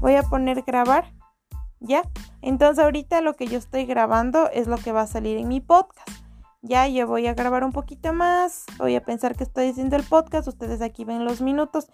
Voy a poner grabar. ¿Ya? Entonces ahorita lo que yo estoy grabando es lo que va a salir en mi podcast. Ya, yo voy a grabar un poquito más. Voy a pensar que estoy haciendo el podcast. Ustedes aquí ven los minutos.